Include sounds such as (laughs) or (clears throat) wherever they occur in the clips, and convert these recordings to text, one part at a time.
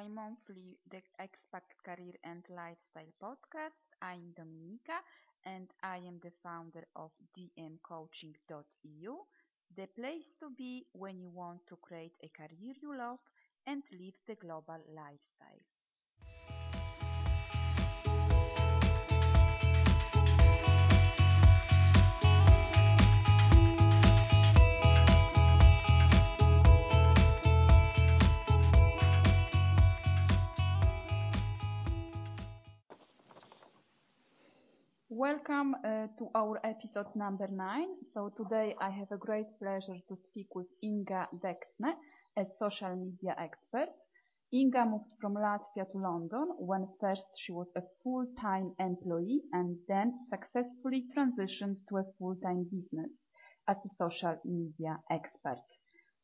My monthly The Expat Career and Lifestyle podcast. I'm Dominika and I am the founder of dmcoaching.eu, the place to be when you want to create a career you love and live the global lifestyle. Welcome uh, to our episode number nine. So today I have a great pleasure to speak with Inga Deksne, a social media expert. Inga moved from Latvia to London when first she was a full-time employee and then successfully transitioned to a full-time business as a social media expert.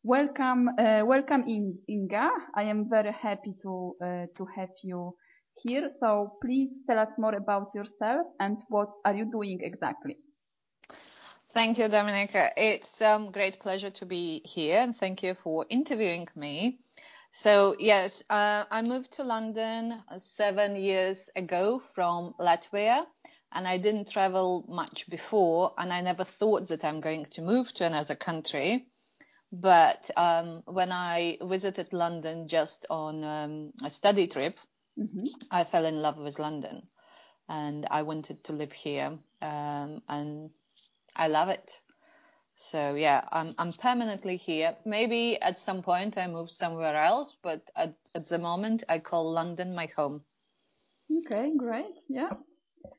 Welcome, uh, welcome in, Inga. I am very happy to uh, to have you here. So please tell us more about yourself and what are you doing exactly? Thank you, Dominika. It's a um, great pleasure to be here and thank you for interviewing me. So yes, uh, I moved to London seven years ago from Latvia and I didn't travel much before and I never thought that I'm going to move to another country. But um, when I visited London just on um, a study trip, mm-hmm. I fell in love with London, and I wanted to live here, um, and I love it. So yeah, I'm I'm permanently here. Maybe at some point I move somewhere else, but at at the moment I call London my home. Okay, great. Yeah.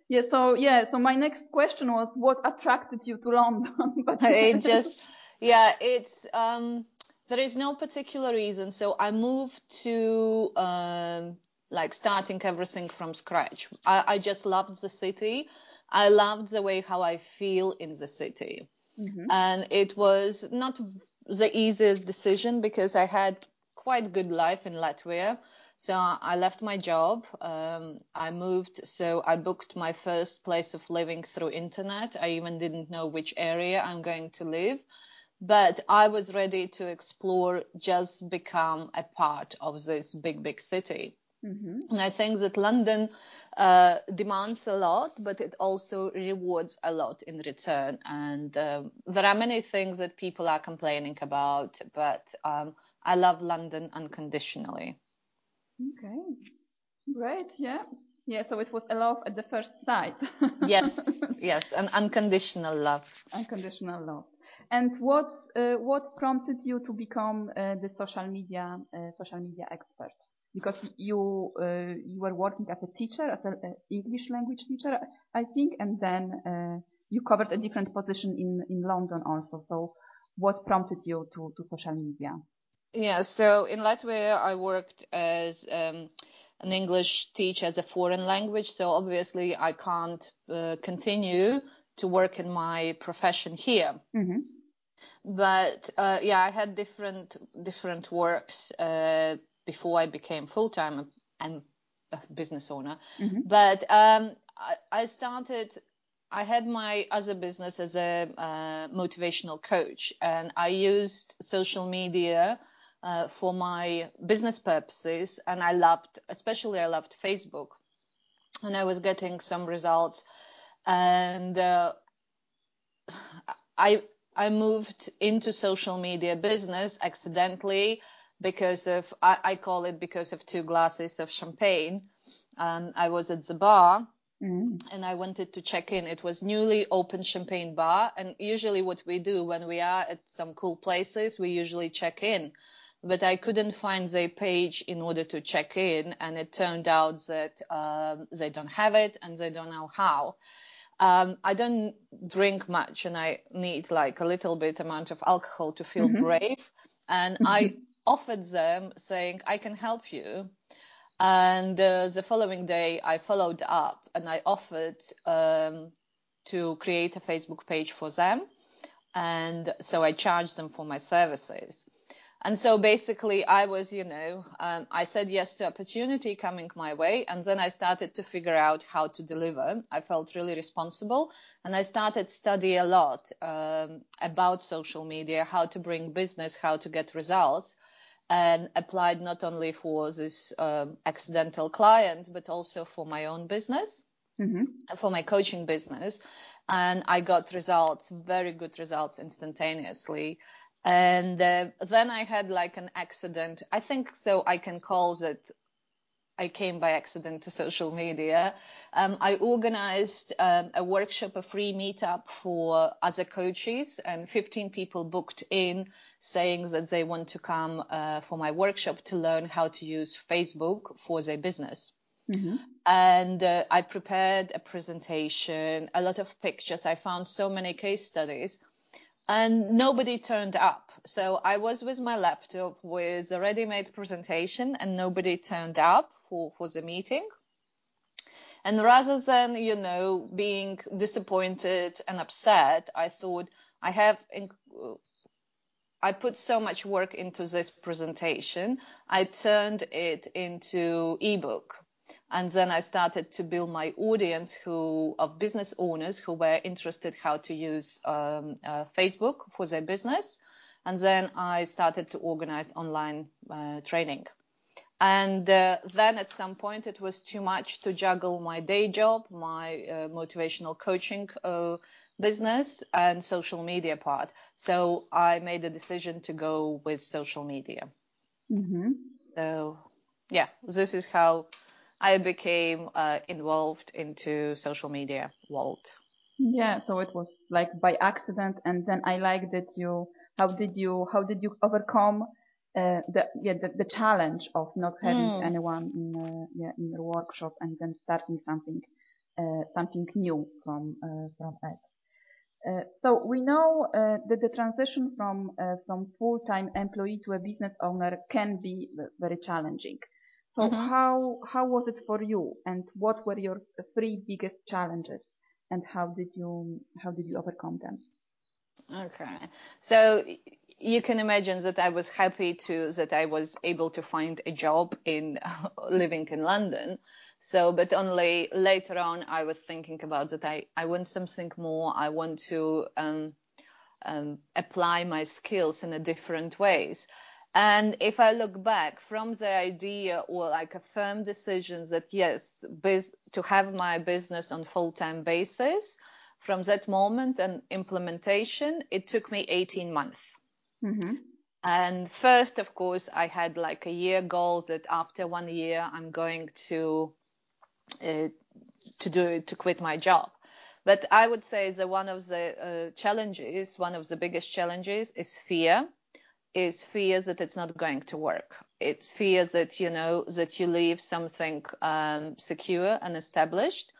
Yeah, so yeah, so my next question was what attracted you to London? (laughs) but it (laughs) just yeah, it's um there is no particular reason. So I moved to um like starting everything from scratch. I, I just loved the city. I loved the way how I feel in the city. Mm-hmm. And it was not the easiest decision because I had quite good life in Latvia. So I left my job. Um, I moved. So I booked my first place of living through internet. I even didn't know which area I'm going to live, but I was ready to explore, just become a part of this big, big city. Mm-hmm. And I think that London uh, demands a lot, but it also rewards a lot in return. And um, there are many things that people are complaining about, but um, I love London unconditionally. Okay, great. Yeah. Yeah, so it was a love at the first sight. (laughs) yes, yes, an unconditional love. Unconditional love. And what uh, what prompted you to become uh, the social media uh, social media expert? Because you uh, you were working as a teacher, as an English language teacher, I think, and then uh, you covered a different position in in London also. So, what prompted you to to social media? Yeah, so in Latvia, I worked as um, an English teacher as a foreign language. So obviously, I can't uh, continue to work in my profession here. Mm-hmm. But uh, yeah, I had different different works uh, before I became full time and a business owner. Mm-hmm. But um, I, I, started. I had my other business as a uh, motivational coach, and I used social media uh, for my business purposes. And I loved, especially, I loved Facebook, and I was getting some results. And uh, I I moved into social media business accidentally because of I, I call it because of two glasses of champagne. Um, I was at the bar mm. and I wanted to check in. It was newly opened champagne bar, and usually what we do when we are at some cool places, we usually check in. But I couldn't find the page in order to check in, and it turned out that um, they don't have it and they don't know how. Um, I don't drink much, and I need like a little bit amount of alcohol to feel mm-hmm. brave. And I offered them saying, I can help you. And uh, the following day, I followed up and I offered um, to create a Facebook page for them. And so I charged them for my services. And so basically, I was, you know, um, I said yes to opportunity coming my way, and then I started to figure out how to deliver. I felt really responsible, and I started study a lot um, about social media, how to bring business, how to get results. And applied not only for this um, accidental client, but also for my own business, mm-hmm. for my coaching business. And I got results, very good results instantaneously. And uh, then I had like an accident. I think so. I can call that I came by accident to social media. Um, I organized um, a workshop, a free meetup for other coaches, and 15 people booked in saying that they want to come uh, for my workshop to learn how to use Facebook for their business. Mm-hmm. And uh, I prepared a presentation, a lot of pictures. I found so many case studies and nobody turned up. So I was with my laptop with a ready-made presentation and nobody turned up for, for the meeting. And rather than, you know, being disappointed and upset, I thought I have, I put so much work into this presentation. I turned it into ebook. And then I started to build my audience who of business owners who were interested how to use um, uh, Facebook for their business. And then I started to organize online uh, training. And uh, then at some point it was too much to juggle my day job, my uh, motivational coaching uh, business and social media part. So I made a decision to go with social media. Mm-hmm. So yeah, this is how I became uh, involved into social media world. Yeah, so it was like by accident, and then I like that you. How did you? How did you overcome uh, the yeah the, the challenge of not having mm. anyone in uh, yeah in your workshop and then starting something uh, something new from uh, from it. Uh, so we know uh, that the transition from from full-time employee to a business owner can be very challenging. So mm-hmm. how how was it for you, and what were your three biggest challenges, and how did you how did you overcome them? Okay, so you can imagine that I was happy to that I was able to find a job in (laughs) living in London. So, but only later on I was thinking about that I I want something more. I want to um, um, apply my skills in a different ways. And if I look back from the idea or like a firm decision that yes, biz- to have my business on full time basis, from that moment and implementation, it took me 18 months. Mm-hmm. And first, of course, I had like a year goal that after one year, I'm going to uh, to do to quit my job. But I would say that one of the uh, challenges, one of the biggest challenges, is fear is fear that it's not going to work. It's fear that, you know, that you leave something um, secure and established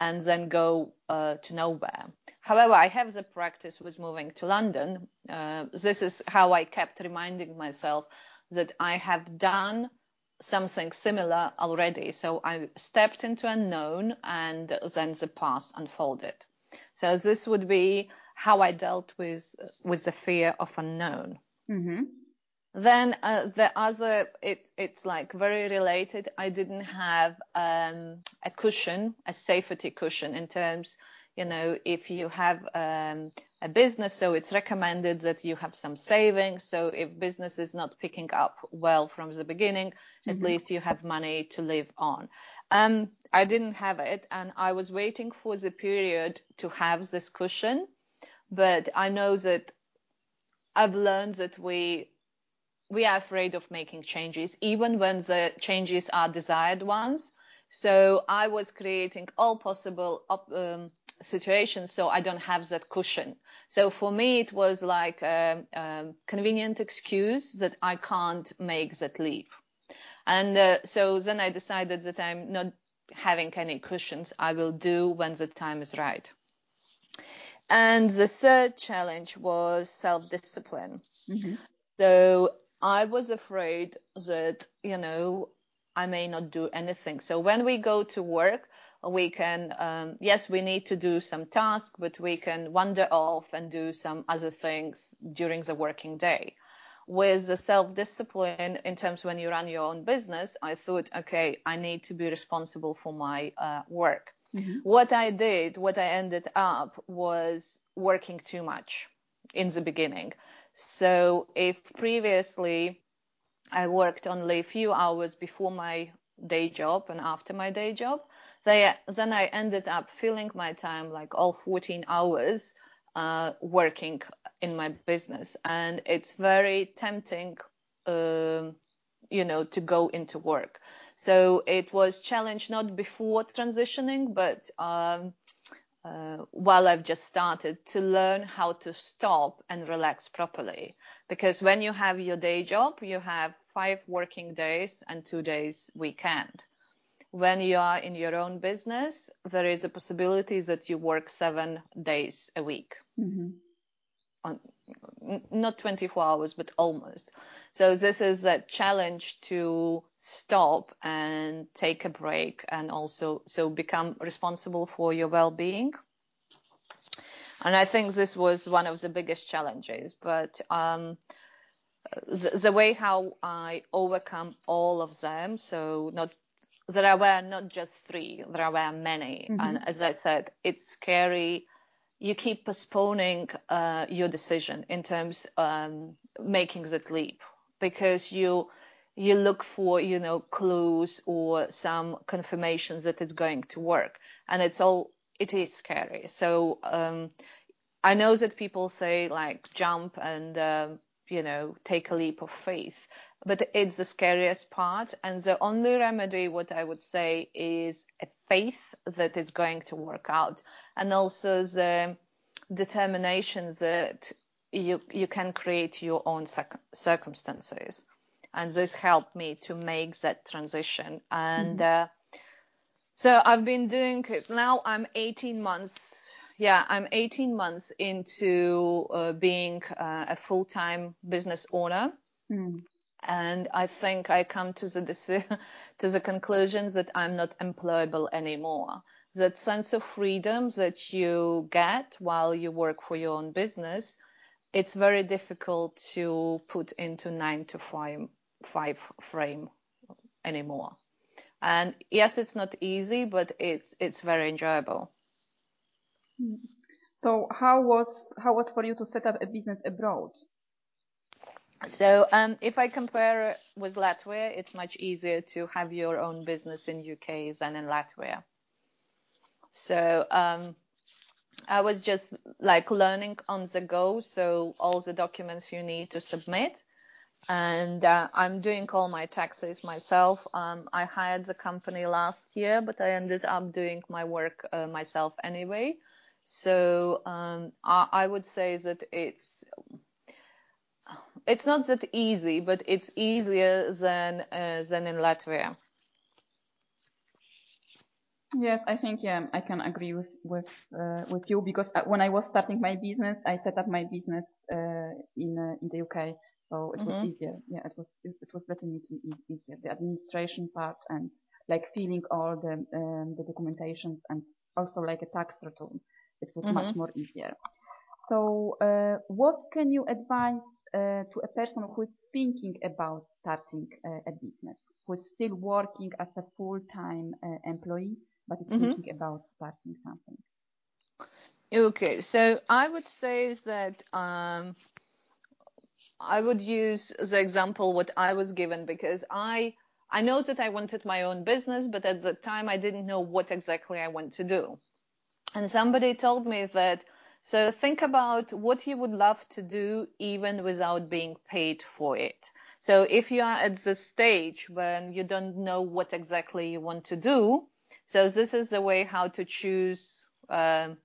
and then go uh, to nowhere. However, I have the practice with moving to London. Uh, this is how I kept reminding myself that I have done something similar already. So I stepped into unknown and then the past unfolded. So this would be how I dealt with with the fear of unknown. Mm-hmm. Then uh, the other, it, it's like very related. I didn't have um, a cushion, a safety cushion in terms, you know, if you have um, a business, so it's recommended that you have some savings. So if business is not picking up well from the beginning, mm-hmm. at least you have money to live on. Um, I didn't have it, and I was waiting for the period to have this cushion. But I know that I've learned that we we are afraid of making changes, even when the changes are desired ones. So I was creating all possible um, situations so I don't have that cushion. So for me, it was like a, a convenient excuse that I can't make that leap. And uh, so then I decided that I'm not having any cushions. I will do when the time is right. And the third challenge was self discipline. Mm-hmm. So I was afraid that, you know, I may not do anything. So when we go to work, we can, um, yes, we need to do some tasks, but we can wander off and do some other things during the working day. With the self discipline, in terms when you run your own business, I thought, okay, I need to be responsible for my uh, work. Mm-hmm. What I did, what I ended up was working too much in the beginning. So if previously I worked only a few hours before my day job and after my day job. They, then I ended up filling my time like all 14 hours uh, working in my business, and it's very tempting, um, you know, to go into work. So it was challenge not before transitioning, but um, uh, while I've just started to learn how to stop and relax properly. Because when you have your day job, you have five working days and two days weekend. When you are in your own business, there is a possibility that you work seven days a week. Mm-hmm. On, not 24 hours, but almost. So this is a challenge to stop and take a break and also so become responsible for your well-being. And I think this was one of the biggest challenges, but um, the, the, way how I overcome all of them. So not there were not just three, there were many. Mm-hmm. And as I said, it's scary you keep postponing uh, your decision in terms um, making that leap because you you look for you know clues or some confirmations that it's going to work and it's all it is scary so um, i know that people say like jump and um, you know take a leap of faith. But it's the scariest part. And the only remedy what i would say is a faith that it's going to work out. And also the determination that you you can create your own circumstances. And this helped me to make that transition. And mm-hmm. uh, so i've been doing it now i'm 18 months yeah i'm 18 months into uh, being uh, a full-time business owner mm and I think I come to the (laughs) to the conclusion that I'm not employable anymore. That sense of freedom that you get while you work for your own business, it's very difficult to put into nine to five, five frame anymore. And yes, it's not easy, but it's it's very enjoyable. So how was how was for you to set up a business abroad? So um, if I compare with Latvia, it's much easier to have your own business in UK than in Latvia. So um, I was just like learning on the go. So all the documents you need to submit. And uh, I'm doing all my taxes myself. Um, I hired the company last year, but I ended up doing my work uh, myself anyway. So um, I, I would say that it's it's not that easy, but it's easier than uh, than in Latvia. Yes, I think yeah, I can agree with with uh, with you because uh, when I was starting my business, I set up my business uh, in uh, in the UK, so it mm-hmm. was easier. Yeah, it was it, it, was definitely easier. The administration part and like filling all the um, the documentations and also like a tax return, it was mm-hmm. much more easier. So, uh, what can you advise uh, to a person who is thinking about starting uh, a business, who is still working as a full-time uh, employee, but is mm-hmm. thinking about starting something? Okay, so I would say is that um, I would use the example what I was given because I I know that I wanted my own business, but at the time I didn't know what exactly I want to do. And somebody told me that so think about what you would love to do even without being paid for it. So if you are at the stage when you don't know what exactly you want to do, so this is the way how to choose um,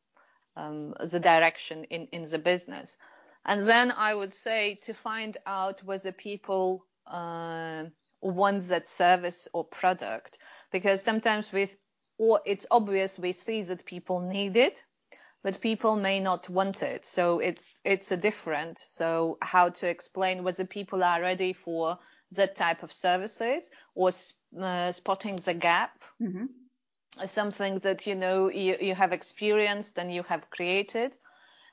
um, the direction in, in the business. And then I would say to find out whether people uh, want that service or product, because sometimes with, or it's obvious we see that people need it, but people may not want it. So it's it's a different. So how to explain whether people are ready for that type of services or uh, spotting the gap. Mm-hmm. Something that you know you, you have experienced and you have created.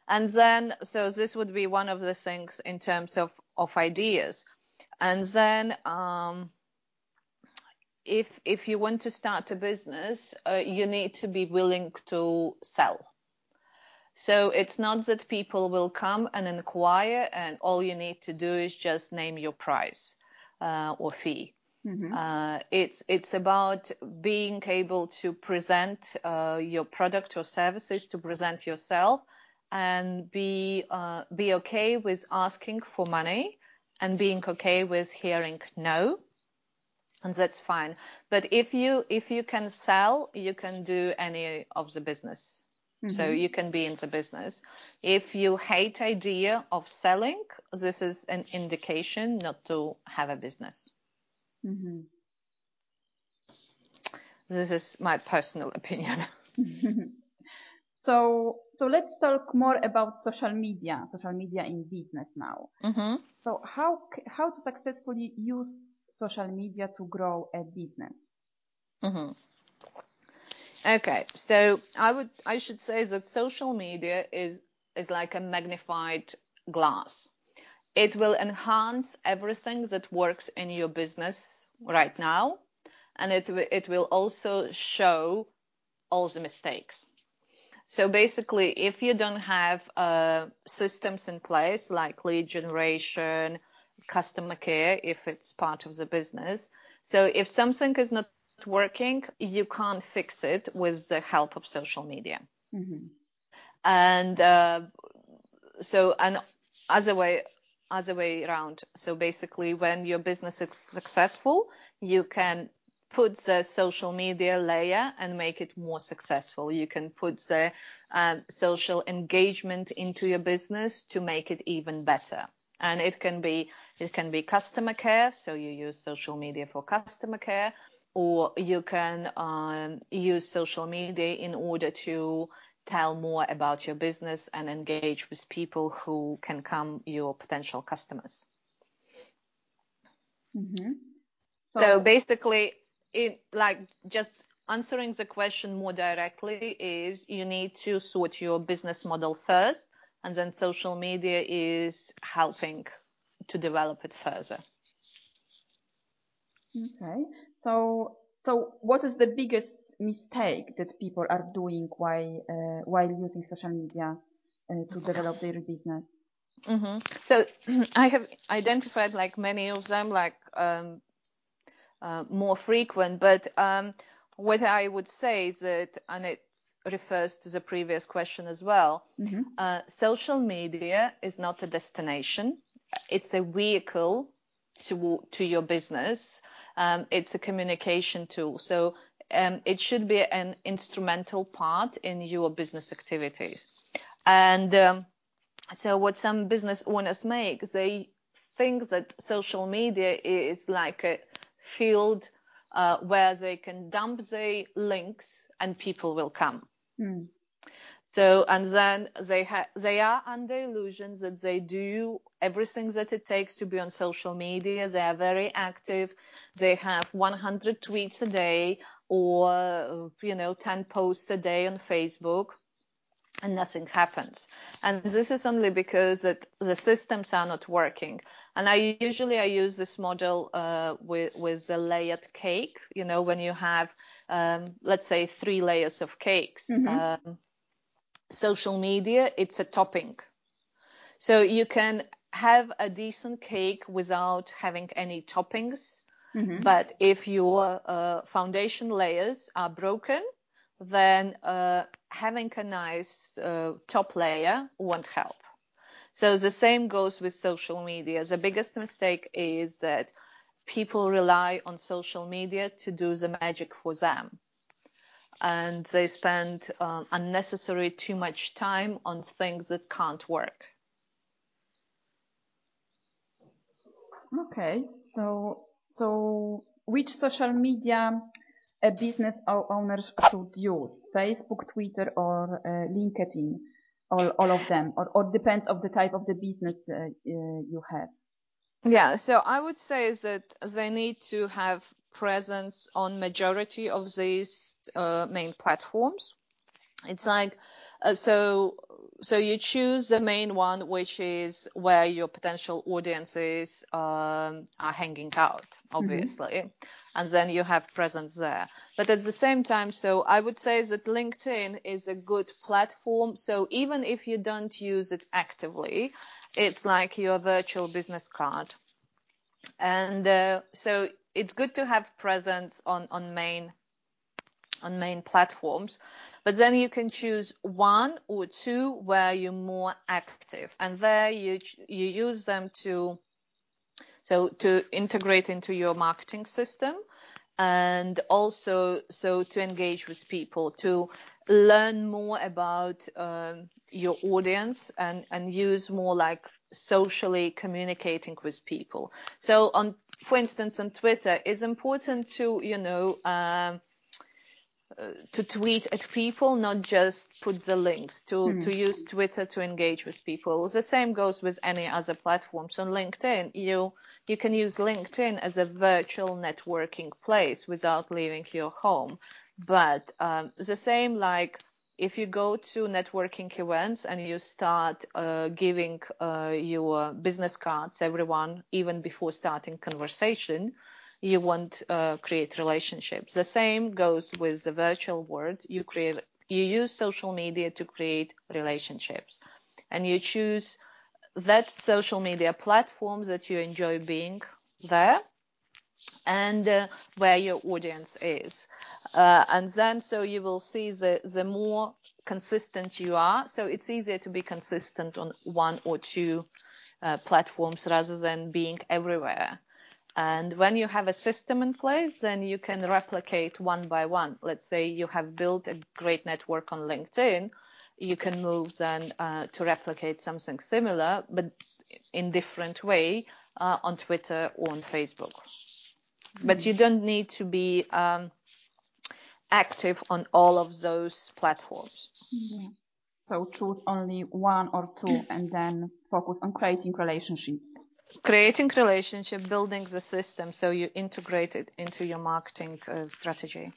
And then, so this would be one of the things in terms of, of ideas. And then, um, if, if you want to start a business, uh, you need to be willing to sell. So it's not that people will come and inquire and all you need to do is just name your price. uh, or fee. Mm-hmm. Uh, it's it's about being able to present uh, your product or services, to present yourself, and be uh, be okay with asking for money, and being okay with hearing no, and that's fine. But if you if you can sell, you can do any of the business. Mm-hmm. So you can be in the business. If you hate idea of selling, this is an indication not to have a business. Mm-hmm. This is my personal (laughs) opinion. (laughs) so, so let's talk more about social media, social media in business now. Mm-hmm. So, how how to successfully use social media to grow a business? Mm-hmm. Okay, so I would I should say that social media is is like a magnified glass it will enhance everything that works in your business right now. And it, it will also show all the mistakes. So basically, if you don't have uh, systems in place like lead generation, customer care, if it's part of the business, so if something is not working, you can't fix it with the help of social media. Mm-hmm. And uh, so, and other way, other way around. So basically, when your business is successful, you can put the social media layer and make it more successful. You can put the um, social engagement into your business to make it even better. And it can be it can be customer care, so you use social media for customer care, or you can um, use social media in order to tell more about your business and engage with people who can come your potential customers. Mm-hmm. So, so, basically, it like just answering the question more directly is you need to sort your business model first, and then social media is helping to develop it further. Okay. So, so what is the biggest mistake that people are doing while uh, while using social media uh, to develop their business. Mm-hmm. So (clears throat) I have identified like many of them, like um, uh, more frequent. But um, what I would say is that, and it refers to the previous question as well. Mm-hmm. Uh, social media is not a destination; it's a vehicle to to your business. Um, it's a communication tool. So um, it should be an instrumental part in your business activities. And um, so what some business owners make, they think that social media is like a field uh, where they can dump the links and people will come. Mm. So, and then they ha- they are under illusions that they do everything that it takes to be on social media. They are very active. They have 100 tweets a day or, you know, 10 posts a day on Facebook and nothing happens. And this is only because that the systems are not working. And I usually I use this model uh, with with a layered cake. You know, when you have um, let's say three layers of cakes. Mm-hmm. Um, social media, it's a topping. So you can have a decent cake without having any toppings. Mm-hmm. But if your uh, foundation layers are broken, then uh, having a nice uh, top layer won't help. So the same goes with social media. The biggest mistake is that people rely on social media to do the magic for them and they spend um, unnecessary too much time on things that can't work. Okay, so so which social media a business owners should use? Facebook, Twitter, or uh, LinkedIn? All, all of them, or, or depends of the type of the business uh, uh, you have. Yeah, so I would say that they need to have presence on majority of these uh, main platforms. It's like uh, so so you choose the main one, which is where your potential audiences um, are hanging out, obviously, mm-hmm. and then you have presence there. But at the same time, so I would say that LinkedIn is a good platform. So even if you don't use it actively, it's like your virtual business card and uh, so it's good to have presence on on main on main platforms. But then you can choose one or two where you're more active. And there you you use them to so to integrate into your marketing system and also so to engage with people to learn more about um, your audience and and use more like socially communicating with people. So on for instance on twitter it's important to you know um, uh, to tweet at people, not just put the links, to, mm. to use Twitter to engage with people. The same goes with any other platforms. On LinkedIn, you, you can use LinkedIn as a virtual networking place without leaving your home. But um, the same like if you go to networking events and you start uh, giving uh, your business cards everyone even before starting conversation you want to uh, create relationships. The same goes with the virtual world. You create, you use social media to create relationships, and you choose that social media platform that you enjoy being there and uh, where your audience is. Uh, and then so you will see the, the more consistent you are. So it's easier to be consistent on one or two uh, platforms rather than being everywhere. And when you have a system in place, then you can replicate one by one. Let's say you have built a great network on LinkedIn, you can move then uh, to replicate something similar, but in different way uh, on Twitter or on Facebook. Mm-hmm. But you don't need to be um, active on all of those platforms. Yeah. So choose only one or two and then focus on creating relationships creating relationship, building the system so you integrate it into your marketing uh, strategy.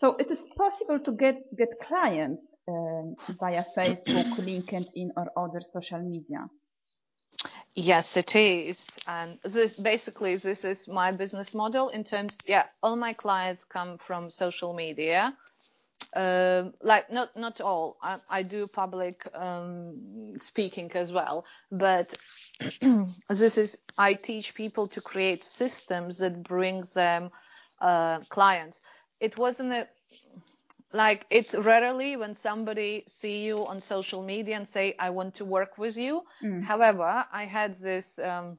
So it is possible to get get clients uh, via Facebook, LinkedIn, or other social media. Yes, it is, and this basically this is my business model in terms. Yeah, all my clients come from social media um, like not not all. I, I do public um, speaking as well, but (clears throat) this is I teach people to create systems that brings them uh, clients. It wasn't a like it's rarely when somebody see you on social media and say I want to work with you. Mm. However, I had this um,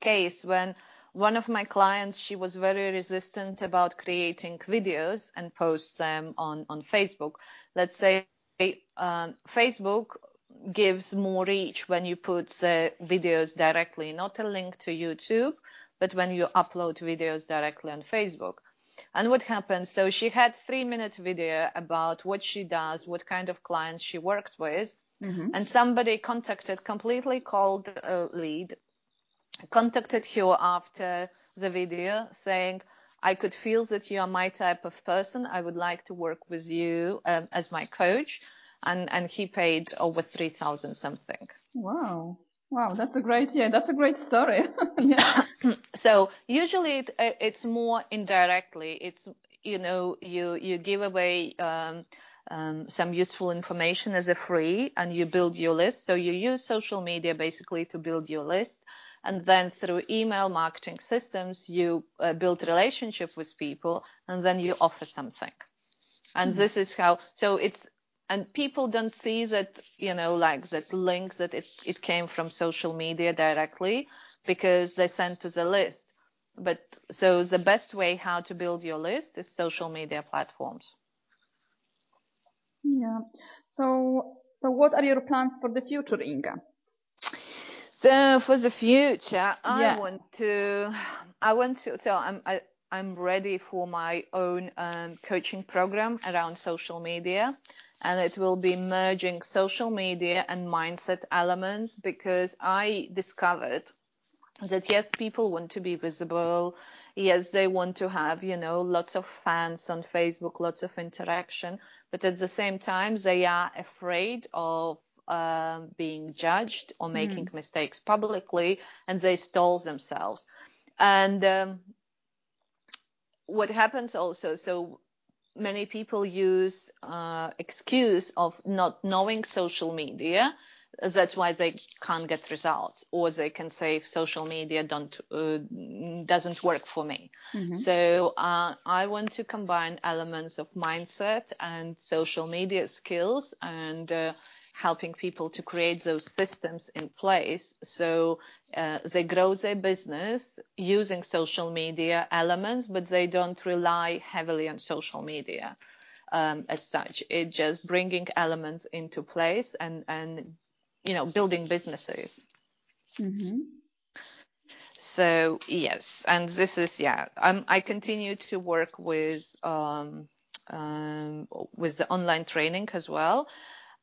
case when one of my clients, she was very resistant about creating videos and post them on, on Facebook. Let's say um, Facebook gives more reach when you put the videos directly, not a link to YouTube, but when you upload videos directly on Facebook. And what happened? So she had three minute video about what she does, what kind of clients she works with. Mm-hmm. And somebody contacted completely cold uh, lead contacted her after the video saying, I could feel that you are my type of person. I would like to work with you um, as my coach. And, and he paid over 3000 something. Wow. Wow, that's a great, yeah, that's a great story. (laughs) yeah. (clears throat) so usually it, it's more indirectly. It's, you know, you, you give away, um, um, some useful information as a free and you build your list. So you use social media basically to build your list and then through email marketing systems you uh, build relationship with people and then you offer something. And mm-hmm. this is how so it's and people don't see that you know like that link that it, it came from social media directly because they sent to the list. But so the best way how to build your list is social media platforms. Yeah. So so what are your plans for the future inga so for the future, I yeah. want to, I want to, so I'm, I, I'm ready for my own um, coaching program around social media. And it will be merging social media and mindset elements because I discovered that yes, people want to be visible. Yes, they want to have, you know, lots of fans on Facebook, lots of interaction, but at the same time, they are afraid of uh, being judged or making mm. mistakes publicly, and they stall themselves. And um, what happens also, so many people use uh, excuse of not knowing social media that's why they can't get results or they can say social media don't uh, doesn't work for me mm-hmm. so uh, i want to combine elements of mindset and social media skills and uh, helping people to create those systems in place so uh, they grow their business using social media elements but they don't rely heavily on social media um, as such. It's just bringing elements into place and and you know building businesses. Mm-hmm. So yes, and this is yeah. I'm, I continue to work with um, um, with the online training as well.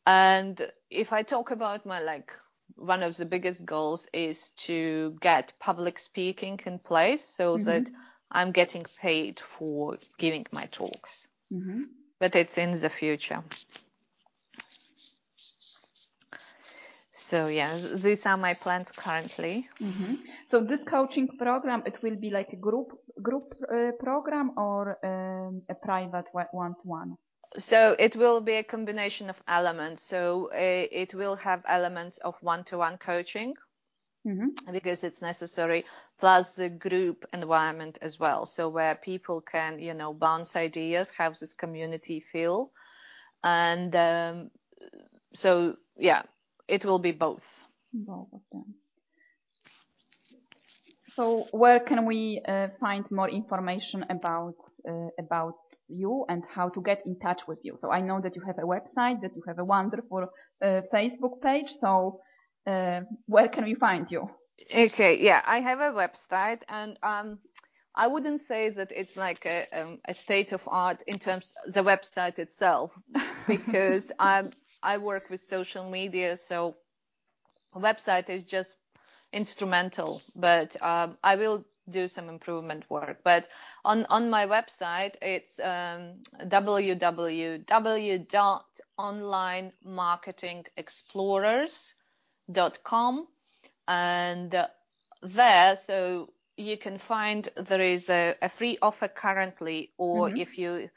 And if I talk about my like one of the biggest goals is to get public speaking in place so mm-hmm. that I'm getting paid for giving my talks. Mm-hmm but it's in the future. So yeah, these are my plans currently. Mm-hmm. So this coaching program, it will be like a group group uh, program or um, a private one-to-one. So it will be a combination of elements. So uh, it will have elements of one-to-one coaching, mm-hmm. because it's necessary, plus the group environment as well. So where people can, you know, bounce ideas, have this community feel. And um, so, yeah, it will be both. Both of them. So where can we uh, find more information about uh, about you and how to get in touch with you? So I know that you have a website, that you have a wonderful uh, Facebook page. So uh, where can we find you? Okay, yeah, I have a website, and um, I wouldn't say that it's like a, um, a state of art in terms of the website itself, (laughs) because I I work with social media, so website is just instrumental. But um, I will do some improvement work. But on on my website, it's um, www.onlinemarketingexplorers.com com and there so you can find there is a, a free offer currently or mm-hmm. if you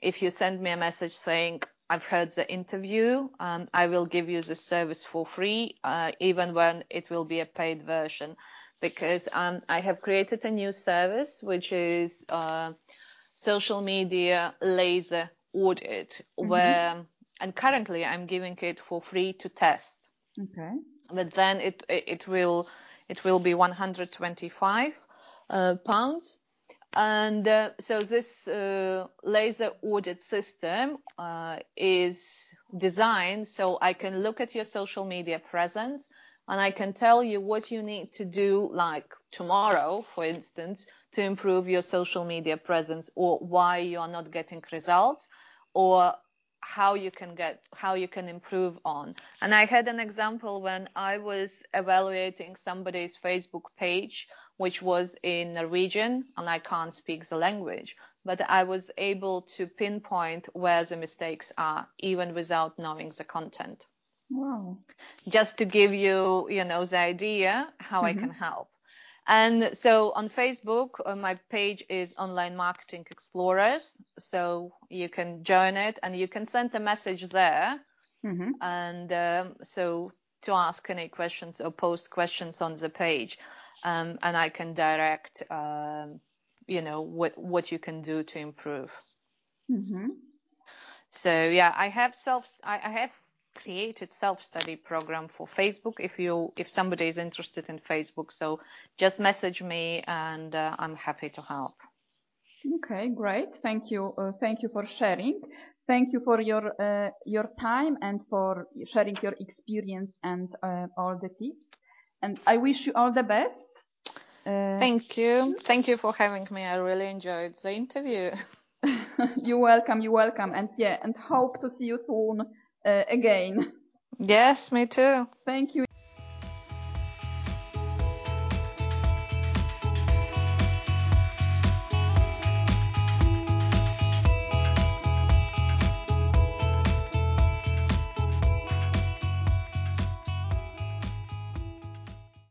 if you send me a message saying I've heard the interview um, I will give you the service for free uh, even when it will be a paid version because um, I have created a new service which is uh, social media laser audit mm-hmm. where and currently I'm giving it for free to test Okay. But then it it will it will be 125 uh, pounds. And uh, so this uh, laser audit system uh, is designed so I can look at your social media presence and I can tell you what you need to do like tomorrow, for instance, to improve your social media presence or why you are not getting results or how you can get how you can improve on. And i had an example when i was evaluating somebody's facebook page which was in norwegian and i can't speak the language but i was able to pinpoint where the mistakes are even without knowing the content wow just to give you you know the idea how mm-hmm. i can help and so on Facebook, uh, my page is Online Marketing Explorers. So you can join it and you can send a message there. Mm-hmm. And um, so to ask any questions or post questions on the page. Um, and I can direct, um, you know, what, what you can do to improve. Mm-hmm. So yeah, I have self, I, I have created self-study program for Facebook if you if somebody is interested in Facebook. So just message me and uh, I'm happy to help. Okay, great. Thank you. Uh, thank you for sharing. Thank you for your uh, your time and for sharing your experience and uh, all the tips. And I wish you all the best. Uh, thank you. Thank you for having me. I really enjoyed the interview. (laughs) you're welcome. You're welcome. And yeah, and hope to see you soon uh, again. Yes, me too. Thank you.